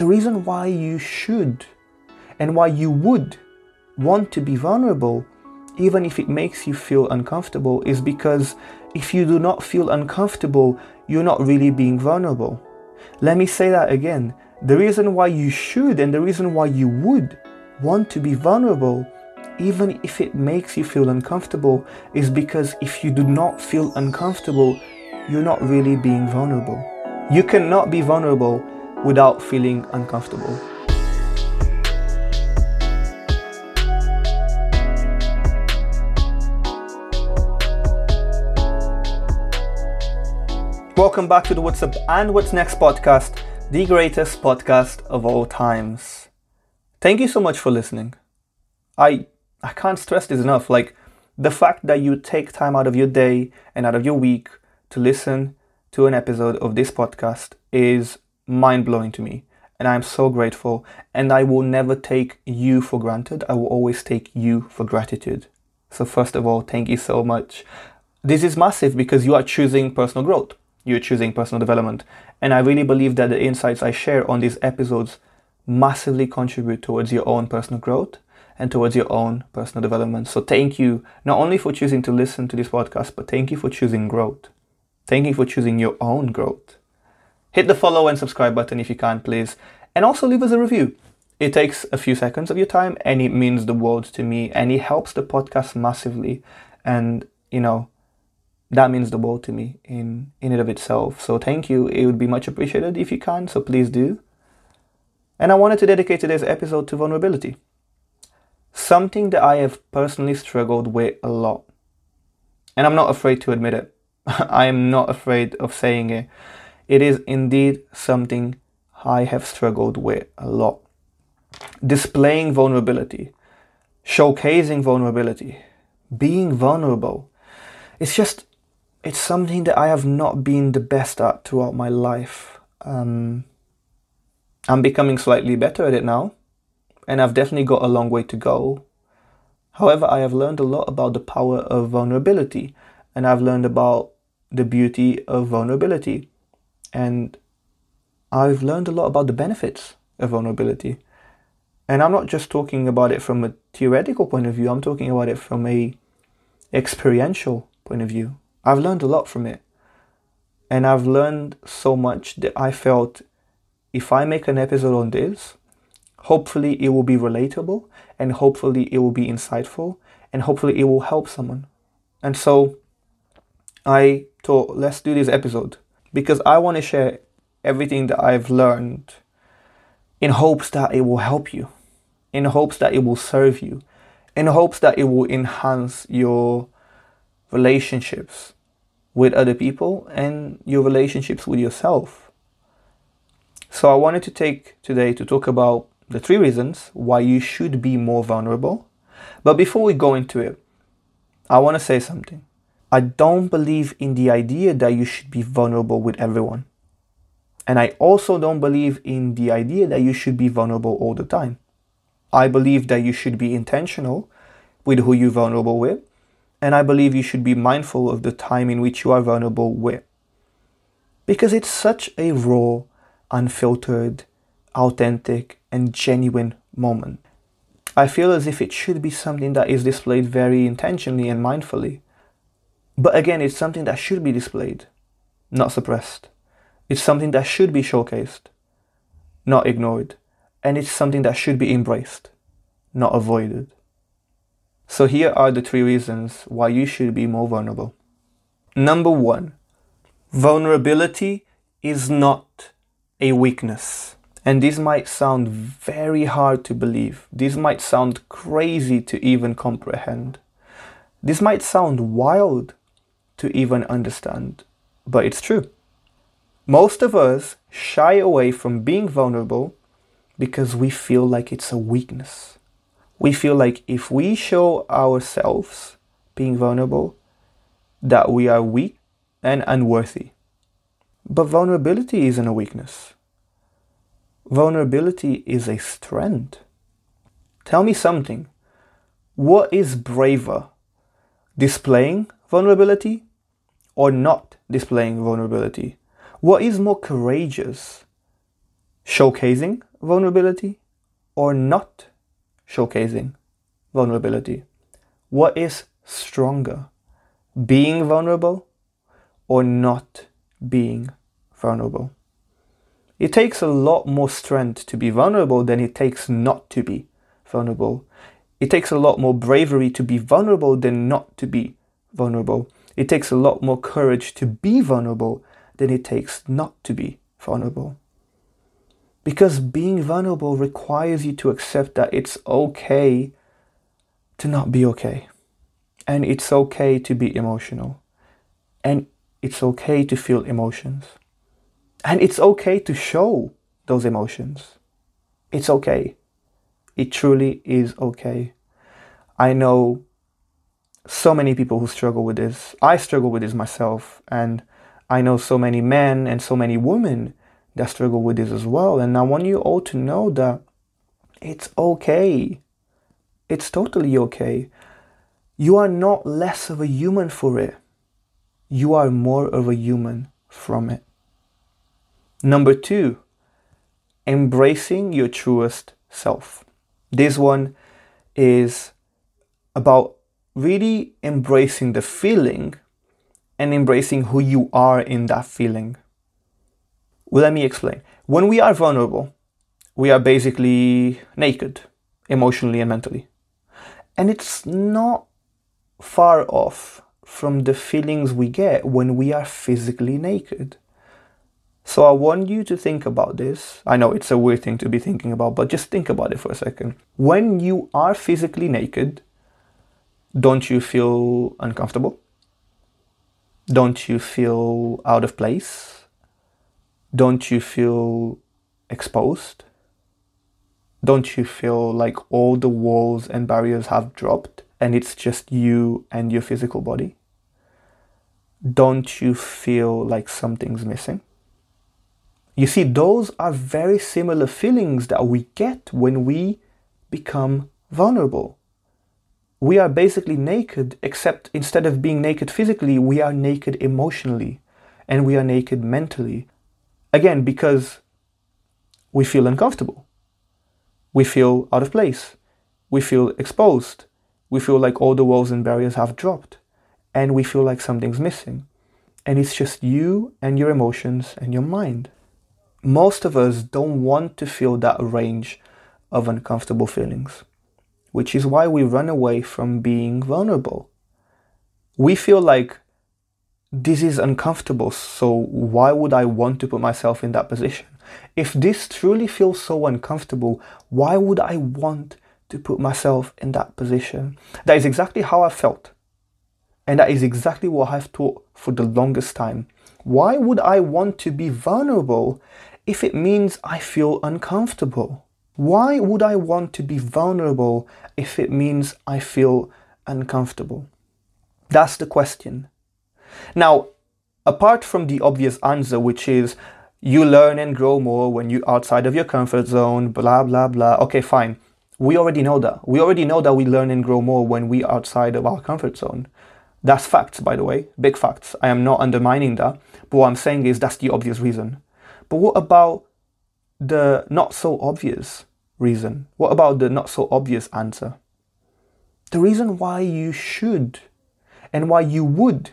the reason why you should and why you would want to be vulnerable, even if it makes you feel uncomfortable, is because if you do not feel uncomfortable, you're not really being vulnerable. Let me say that again. The reason why you should and the reason why you would want to be vulnerable, even if it makes you feel uncomfortable, is because if you do not feel uncomfortable, you're not really being vulnerable. You cannot be vulnerable without feeling uncomfortable. Welcome back to the What's Up and What's Next podcast, the greatest podcast of all times. Thank you so much for listening. I I can't stress this enough. Like the fact that you take time out of your day and out of your week to listen to an episode of this podcast is mind blowing to me. And I'm so grateful. And I will never take you for granted. I will always take you for gratitude. So, first of all, thank you so much. This is massive because you are choosing personal growth, you're choosing personal development. And I really believe that the insights I share on these episodes massively contribute towards your own personal growth and towards your own personal development. So, thank you not only for choosing to listen to this podcast, but thank you for choosing growth. Thank you for choosing your own growth. Hit the follow and subscribe button if you can, please. And also leave us a review. It takes a few seconds of your time and it means the world to me and it helps the podcast massively. And, you know, that means the world to me in, in and of itself. So thank you. It would be much appreciated if you can, so please do. And I wanted to dedicate today's episode to vulnerability. Something that I have personally struggled with a lot. And I'm not afraid to admit it. I am not afraid of saying it. It is indeed something I have struggled with a lot. Displaying vulnerability, showcasing vulnerability, being vulnerable. It's just, it's something that I have not been the best at throughout my life. Um, I'm becoming slightly better at it now, and I've definitely got a long way to go. However, I have learned a lot about the power of vulnerability, and I've learned about the beauty of vulnerability. And I've learned a lot about the benefits of vulnerability. And I'm not just talking about it from a theoretical point of view, I'm talking about it from a experiential point of view. I've learned a lot from it. And I've learned so much that I felt if I make an episode on this, hopefully it will be relatable and hopefully it will be insightful and hopefully it will help someone. And so I thought, let's do this episode because I want to share everything that I've learned in hopes that it will help you, in hopes that it will serve you, in hopes that it will enhance your relationships with other people and your relationships with yourself. So I wanted to take today to talk about the three reasons why you should be more vulnerable. But before we go into it, I want to say something. I don't believe in the idea that you should be vulnerable with everyone. And I also don't believe in the idea that you should be vulnerable all the time. I believe that you should be intentional with who you're vulnerable with. And I believe you should be mindful of the time in which you are vulnerable with. Because it's such a raw, unfiltered, authentic, and genuine moment. I feel as if it should be something that is displayed very intentionally and mindfully. But again, it's something that should be displayed, not suppressed. It's something that should be showcased, not ignored. And it's something that should be embraced, not avoided. So here are the three reasons why you should be more vulnerable. Number one, vulnerability is not a weakness. And this might sound very hard to believe. This might sound crazy to even comprehend. This might sound wild to even understand, but it's true. Most of us shy away from being vulnerable because we feel like it's a weakness. We feel like if we show ourselves being vulnerable, that we are weak and unworthy. But vulnerability isn't a weakness. Vulnerability is a strength. Tell me something. What is braver? Displaying vulnerability or not displaying vulnerability? What is more courageous? Showcasing vulnerability or not showcasing vulnerability? What is stronger? Being vulnerable or not being vulnerable? It takes a lot more strength to be vulnerable than it takes not to be vulnerable. It takes a lot more bravery to be vulnerable than not to be vulnerable. It takes a lot more courage to be vulnerable than it takes not to be vulnerable. Because being vulnerable requires you to accept that it's okay to not be okay. And it's okay to be emotional. And it's okay to feel emotions. And it's okay to show those emotions. It's okay. It truly is okay. I know so many people who struggle with this. I struggle with this myself. And I know so many men and so many women that struggle with this as well. And I want you all to know that it's okay. It's totally okay. You are not less of a human for it. You are more of a human from it. Number two, embracing your truest self. This one is about really embracing the feeling and embracing who you are in that feeling. Well, let me explain. When we are vulnerable, we are basically naked, emotionally and mentally. And it's not far off from the feelings we get when we are physically naked. So I want you to think about this. I know it's a weird thing to be thinking about, but just think about it for a second. When you are physically naked, don't you feel uncomfortable? Don't you feel out of place? Don't you feel exposed? Don't you feel like all the walls and barriers have dropped and it's just you and your physical body? Don't you feel like something's missing? You see, those are very similar feelings that we get when we become vulnerable we are basically naked, except instead of being naked physically, we are naked emotionally and we are naked mentally. Again, because we feel uncomfortable, we feel out of place, we feel exposed, we feel like all the walls and barriers have dropped, and we feel like something's missing. And it's just you and your emotions and your mind. Most of us don't want to feel that range of uncomfortable feelings which is why we run away from being vulnerable. We feel like this is uncomfortable, so why would I want to put myself in that position? If this truly feels so uncomfortable, why would I want to put myself in that position? That is exactly how I felt. And that is exactly what I've thought for the longest time. Why would I want to be vulnerable if it means I feel uncomfortable? Why would I want to be vulnerable if it means I feel uncomfortable? That's the question. Now, apart from the obvious answer, which is you learn and grow more when you're outside of your comfort zone, blah, blah, blah. Okay, fine. We already know that. We already know that we learn and grow more when we're outside of our comfort zone. That's facts, by the way, big facts. I am not undermining that. But what I'm saying is that's the obvious reason. But what about the not so obvious? reason? What about the not so obvious answer? The reason why you should and why you would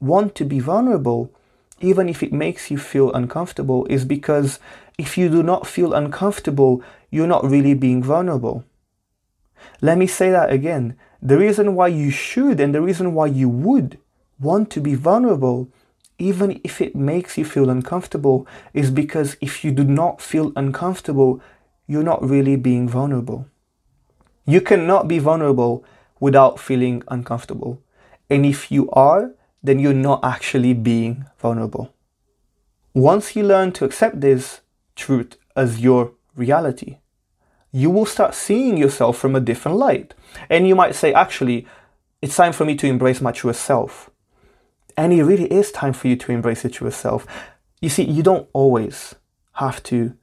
want to be vulnerable, even if it makes you feel uncomfortable, is because if you do not feel uncomfortable, you're not really being vulnerable. Let me say that again. The reason why you should and the reason why you would want to be vulnerable, even if it makes you feel uncomfortable, is because if you do not feel uncomfortable, you're not really being vulnerable. You cannot be vulnerable without feeling uncomfortable. And if you are, then you're not actually being vulnerable. Once you learn to accept this truth as your reality, you will start seeing yourself from a different light. And you might say, actually, it's time for me to embrace my truest self. And it really is time for you to embrace your truest self. You see, you don't always have to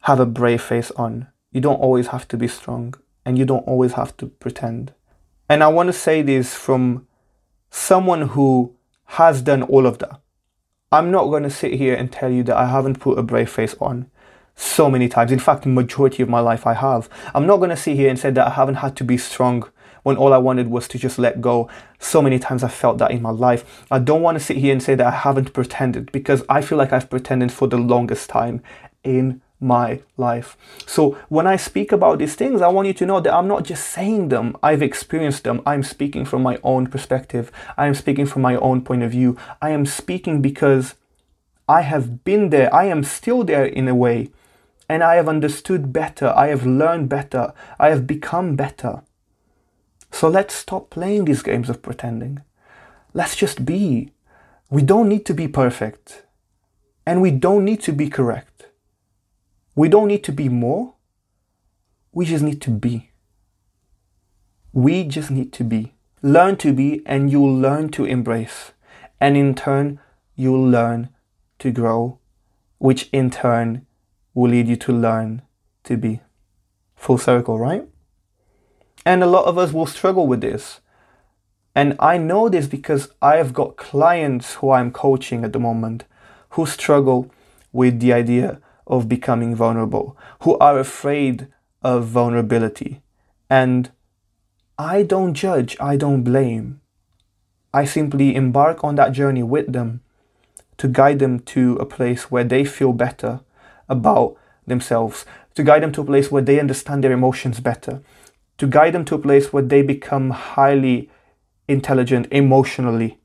have a brave face on. You don't always have to be strong and you don't always have to pretend. And I want to say this from someone who has done all of that. I'm not going to sit here and tell you that I haven't put a brave face on so many times. In fact, the majority of my life I have. I'm not going to sit here and say that I haven't had to be strong when all I wanted was to just let go. So many times I felt that in my life. I don't want to sit here and say that I haven't pretended because I feel like I've pretended for the longest time in my life. So when I speak about these things, I want you to know that I'm not just saying them, I've experienced them. I'm speaking from my own perspective. I am speaking from my own point of view. I am speaking because I have been there. I am still there in a way. And I have understood better. I have learned better. I have become better. So let's stop playing these games of pretending. Let's just be. We don't need to be perfect. And we don't need to be correct. We don't need to be more. We just need to be. We just need to be. Learn to be, and you'll learn to embrace. And in turn, you'll learn to grow, which in turn will lead you to learn to be. Full circle, right? And a lot of us will struggle with this. And I know this because I have got clients who I'm coaching at the moment who struggle with the idea of becoming vulnerable, who are afraid of vulnerability. And I don't judge, I don't blame. I simply embark on that journey with them to guide them to a place where they feel better about themselves, to guide them to a place where they understand their emotions better, to guide them to a place where they become highly intelligent emotionally,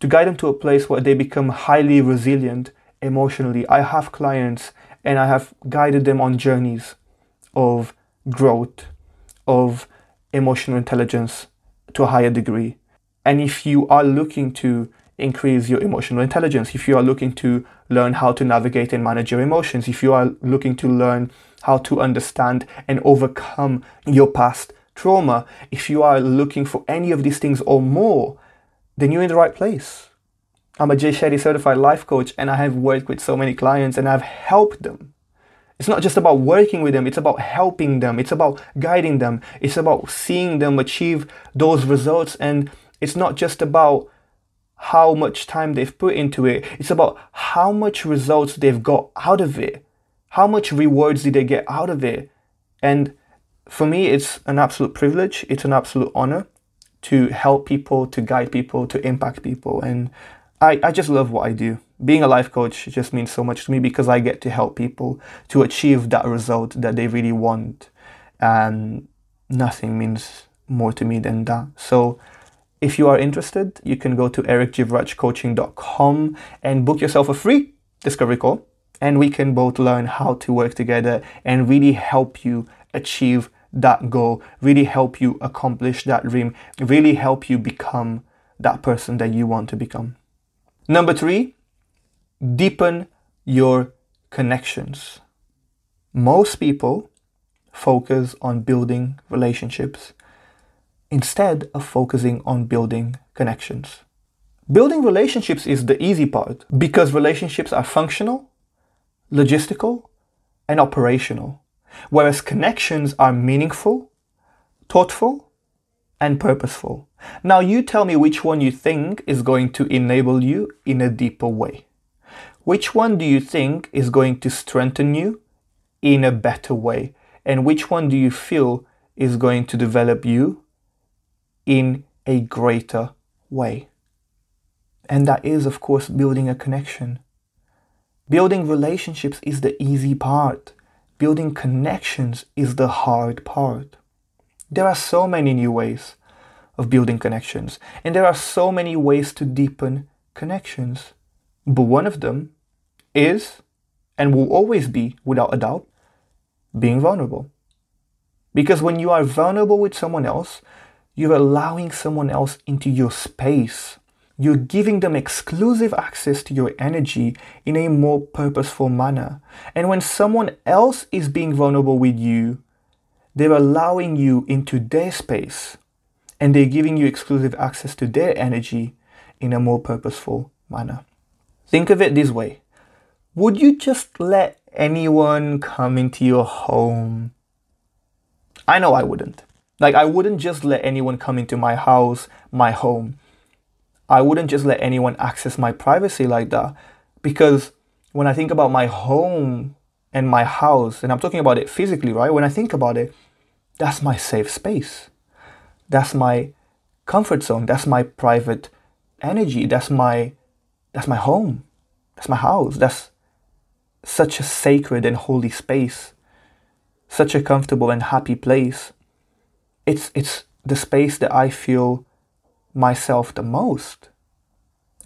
to guide them to a place where they become highly resilient emotionally. I have clients and I have guided them on journeys of growth, of emotional intelligence to a higher degree. And if you are looking to increase your emotional intelligence, if you are looking to learn how to navigate and manage your emotions, if you are looking to learn how to understand and overcome your past trauma, if you are looking for any of these things or more, then you're in the right place. I'm a Jay Shetty certified life coach and I have worked with so many clients and I've helped them. It's not just about working with them, it's about helping them, it's about guiding them, it's about seeing them achieve those results. And it's not just about how much time they've put into it, it's about how much results they've got out of it. How much rewards did they get out of it? And for me, it's an absolute privilege, it's an absolute honor to help people, to guide people, to impact people. And I, I just love what I do. Being a life coach just means so much to me because I get to help people to achieve that result that they really want. And nothing means more to me than that. So if you are interested, you can go to ericjivrajcoaching.com and book yourself a free discovery call. And we can both learn how to work together and really help you achieve that goal, really help you accomplish that dream, really help you become that person that you want to become. Number three, deepen your connections. Most people focus on building relationships instead of focusing on building connections. Building relationships is the easy part because relationships are functional, logistical, and operational, whereas connections are meaningful, thoughtful, and purposeful. Now, you tell me which one you think is going to enable you in a deeper way. Which one do you think is going to strengthen you in a better way? And which one do you feel is going to develop you in a greater way? And that is, of course, building a connection. Building relationships is the easy part. Building connections is the hard part. There are so many new ways of building connections, and there are so many ways to deepen connections. But one of them is, and will always be, without a doubt, being vulnerable. Because when you are vulnerable with someone else, you're allowing someone else into your space. You're giving them exclusive access to your energy in a more purposeful manner. And when someone else is being vulnerable with you, they're allowing you into their space and they're giving you exclusive access to their energy in a more purposeful manner. Think of it this way Would you just let anyone come into your home? I know I wouldn't. Like, I wouldn't just let anyone come into my house, my home. I wouldn't just let anyone access my privacy like that because when I think about my home and my house, and I'm talking about it physically, right? When I think about it, that's my safe space. That's my comfort zone. That's my private energy. That's my that's my home. That's my house. That's such a sacred and holy space. Such a comfortable and happy place. It's it's the space that I feel myself the most.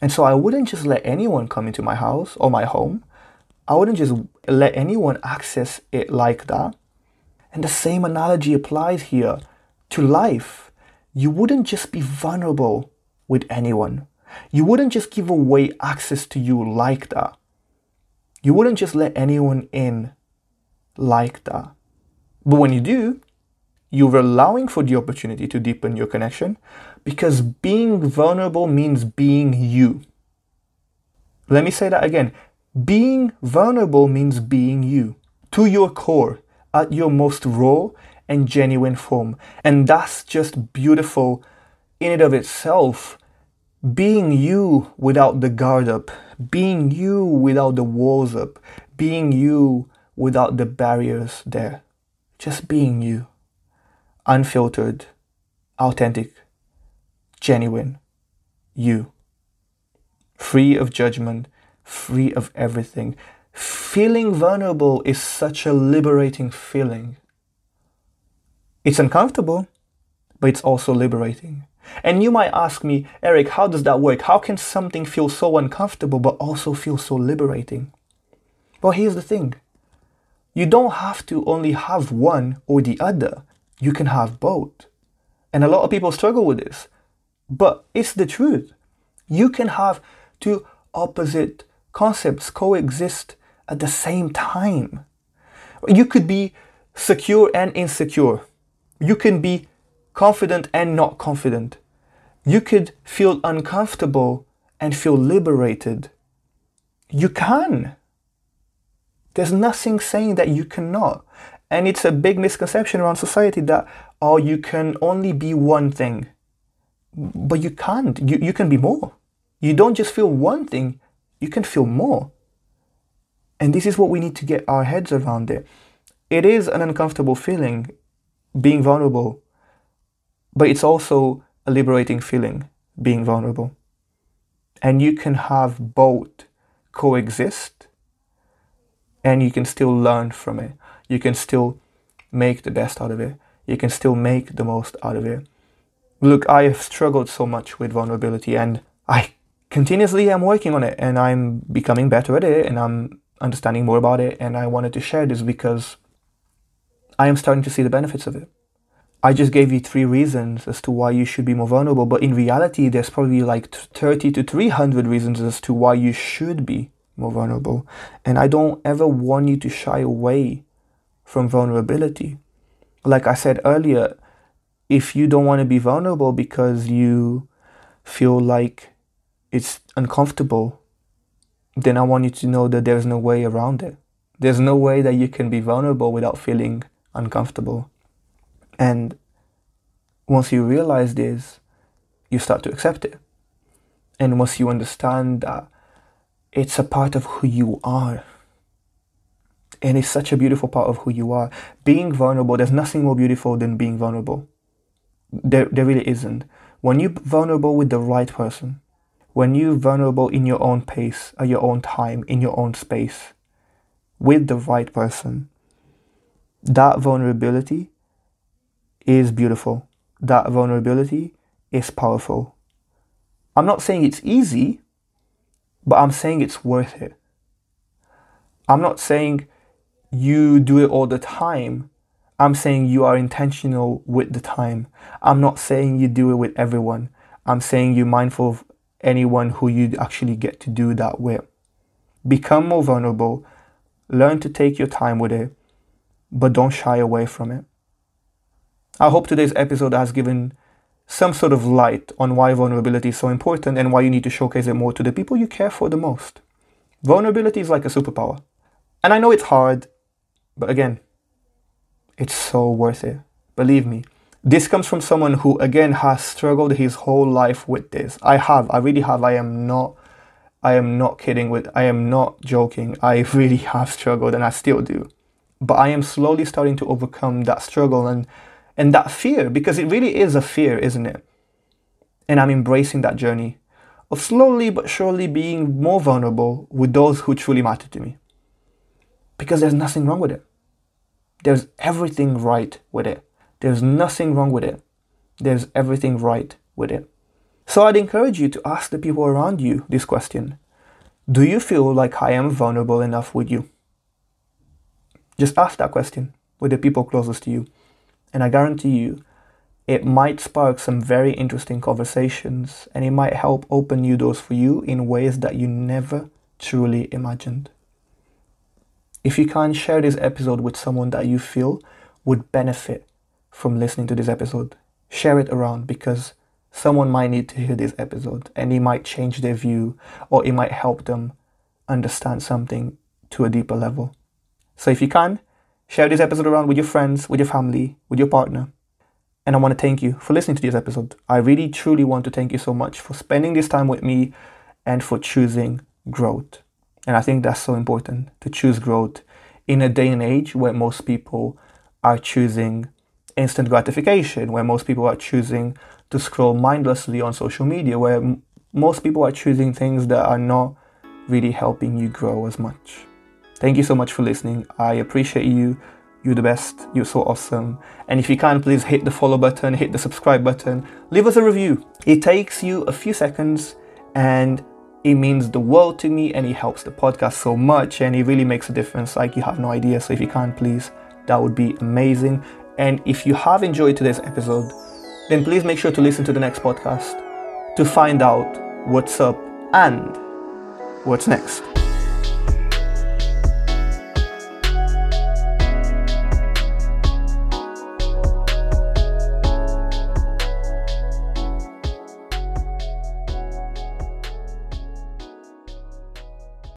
And so I wouldn't just let anyone come into my house or my home. I wouldn't just let anyone access it like that. And the same analogy applies here to life. You wouldn't just be vulnerable with anyone. You wouldn't just give away access to you like that. You wouldn't just let anyone in like that. But when you do, you're allowing for the opportunity to deepen your connection because being vulnerable means being you. Let me say that again. Being vulnerable means being you to your core, at your most raw and genuine form. And that's just beautiful in and of itself. Being you without the guard up, being you without the walls up, being you without the barriers there. Just being you. Unfiltered, authentic, genuine, you. Free of judgment, free of everything. Feeling vulnerable is such a liberating feeling. It's uncomfortable, but it's also liberating. And you might ask me, Eric, how does that work? How can something feel so uncomfortable but also feel so liberating? Well, here's the thing you don't have to only have one or the other, you can have both. And a lot of people struggle with this, but it's the truth. You can have two opposite concepts coexist at the same time. You could be secure and insecure. You can be confident and not confident. You could feel uncomfortable and feel liberated. You can. There's nothing saying that you cannot. And it's a big misconception around society that, oh, you can only be one thing. But you can't. You, you can be more. You don't just feel one thing, you can feel more. And this is what we need to get our heads around it. It is an uncomfortable feeling being vulnerable, but it's also a liberating feeling being vulnerable. And you can have both coexist and you can still learn from it. You can still make the best out of it. You can still make the most out of it. Look, I have struggled so much with vulnerability and I continuously am working on it and I'm becoming better at it and I'm understanding more about it. And I wanted to share this because I am starting to see the benefits of it. I just gave you three reasons as to why you should be more vulnerable, but in reality, there's probably like 30 to 300 reasons as to why you should be more vulnerable. And I don't ever want you to shy away from vulnerability. Like I said earlier, if you don't want to be vulnerable because you feel like it's uncomfortable, then I want you to know that there's no way around it. There's no way that you can be vulnerable without feeling uncomfortable. And once you realize this, you start to accept it. And once you understand that it's a part of who you are, and it's such a beautiful part of who you are. Being vulnerable, there's nothing more beautiful than being vulnerable. There, there really isn't. When you're vulnerable with the right person, when you're vulnerable in your own pace, at your own time, in your own space, with the right person, that vulnerability is beautiful. That vulnerability is powerful. I'm not saying it's easy, but I'm saying it's worth it. I'm not saying you do it all the time. I'm saying you are intentional with the time. I'm not saying you do it with everyone. I'm saying you're mindful of anyone who you actually get to do that with. Become more vulnerable. Learn to take your time with it, but don't shy away from it. I hope today's episode has given some sort of light on why vulnerability is so important and why you need to showcase it more to the people you care for the most. Vulnerability is like a superpower. And I know it's hard, but again, it's so worth it. Believe me. This comes from someone who, again, has struggled his whole life with this. I have, I really have. I am not I am not kidding with, I am not joking. I really have struggled and I still do. But I am slowly starting to overcome that struggle and, and that fear because it really is a fear, isn't it? And I'm embracing that journey of slowly but surely being more vulnerable with those who truly matter to me. Because there's nothing wrong with it. There's everything right with it. There's nothing wrong with it. There's everything right with it. So I'd encourage you to ask the people around you this question Do you feel like I am vulnerable enough with you? Just ask that question with the people closest to you. And I guarantee you, it might spark some very interesting conversations and it might help open new doors for you in ways that you never truly imagined. If you can share this episode with someone that you feel would benefit from listening to this episode, share it around because someone might need to hear this episode and it might change their view or it might help them understand something to a deeper level. So if you can, share this episode around with your friends, with your family, with your partner. And I want to thank you for listening to this episode. I really truly want to thank you so much for spending this time with me and for choosing growth. And I think that's so important to choose growth in a day and age where most people are choosing instant gratification, where most people are choosing to scroll mindlessly on social media, where m- most people are choosing things that are not really helping you grow as much. Thank you so much for listening. I appreciate you. You're the best. You're so awesome. And if you can, please hit the follow button, hit the subscribe button, leave us a review. It takes you a few seconds and it means the world to me and it helps the podcast so much and it really makes a difference like you have no idea. So if you can, please, that would be amazing. And if you have enjoyed today's episode, then please make sure to listen to the next podcast to find out what's up and what's next.